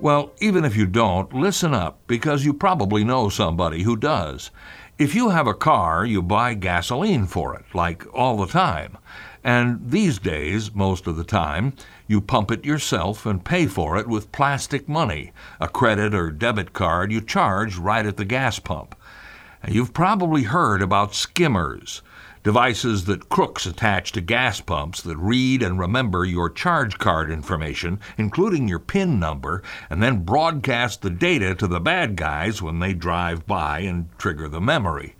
Well, even if you don't, listen up because you probably know somebody who does. If you have a car, you buy gasoline for it, like all the time. And these days, most of the time, you pump it yourself and pay for it with plastic money, a credit or debit card you charge right at the gas pump. You've probably heard about skimmers, devices that crooks attach to gas pumps that read and remember your charge card information, including your PIN number, and then broadcast the data to the bad guys when they drive by and trigger the memory.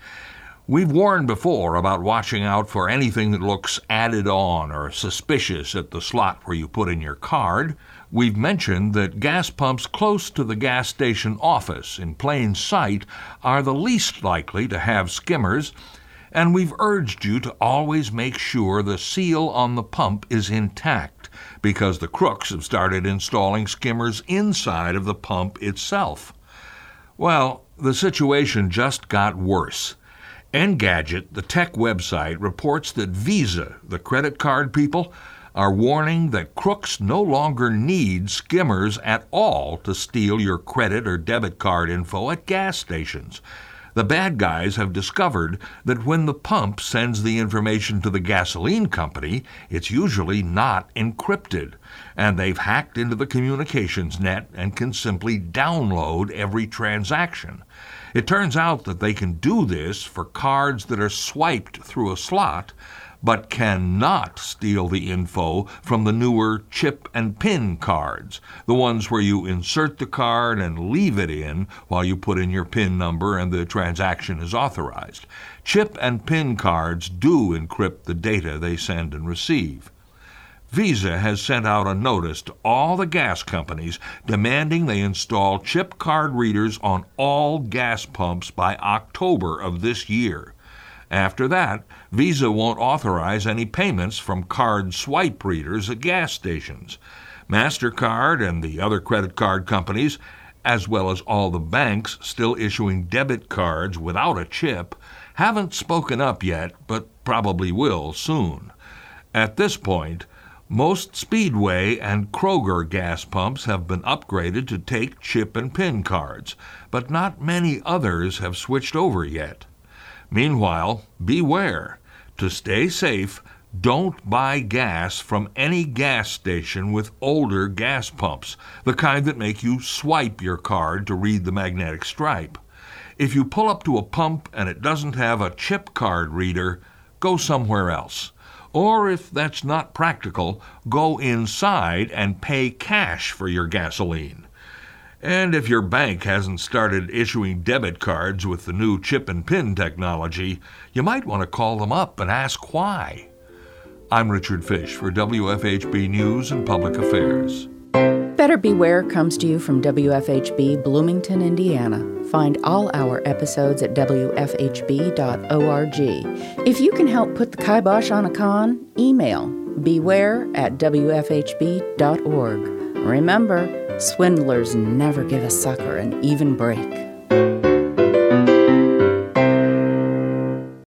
We've warned before about watching out for anything that looks added on or suspicious at the slot where you put in your card. We've mentioned that gas pumps close to the gas station office in plain sight are the least likely to have skimmers, and we've urged you to always make sure the seal on the pump is intact because the crooks have started installing skimmers inside of the pump itself. Well, the situation just got worse. Engadget, the tech website, reports that Visa, the credit card people, are warning that crooks no longer need skimmers at all to steal your credit or debit card info at gas stations. The bad guys have discovered that when the pump sends the information to the gasoline company, it's usually not encrypted, and they've hacked into the communications net and can simply download every transaction. It turns out that they can do this for cards that are swiped through a slot, but cannot steal the info from the newer chip and pin cards, the ones where you insert the card and leave it in while you put in your PIN number and the transaction is authorized. Chip and pin cards do encrypt the data they send and receive. Visa has sent out a notice to all the gas companies demanding they install chip card readers on all gas pumps by October of this year. After that, Visa won't authorize any payments from card swipe readers at gas stations. MasterCard and the other credit card companies, as well as all the banks still issuing debit cards without a chip, haven't spoken up yet, but probably will soon. At this point, most Speedway and Kroger gas pumps have been upgraded to take chip and pin cards, but not many others have switched over yet. Meanwhile, beware. To stay safe, don't buy gas from any gas station with older gas pumps, the kind that make you swipe your card to read the magnetic stripe. If you pull up to a pump and it doesn't have a chip card reader, go somewhere else. Or if that's not practical, go inside and pay cash for your gasoline. And if your bank hasn't started issuing debit cards with the new chip and pin technology, you might want to call them up and ask why. I'm Richard Fish for WFHB News and Public Affairs. Better Beware comes to you from WFHB Bloomington, Indiana. Find all our episodes at WFHB.org. If you can help put the kibosh on a con, email beware at WFHB.org. Remember, swindlers never give a sucker an even break.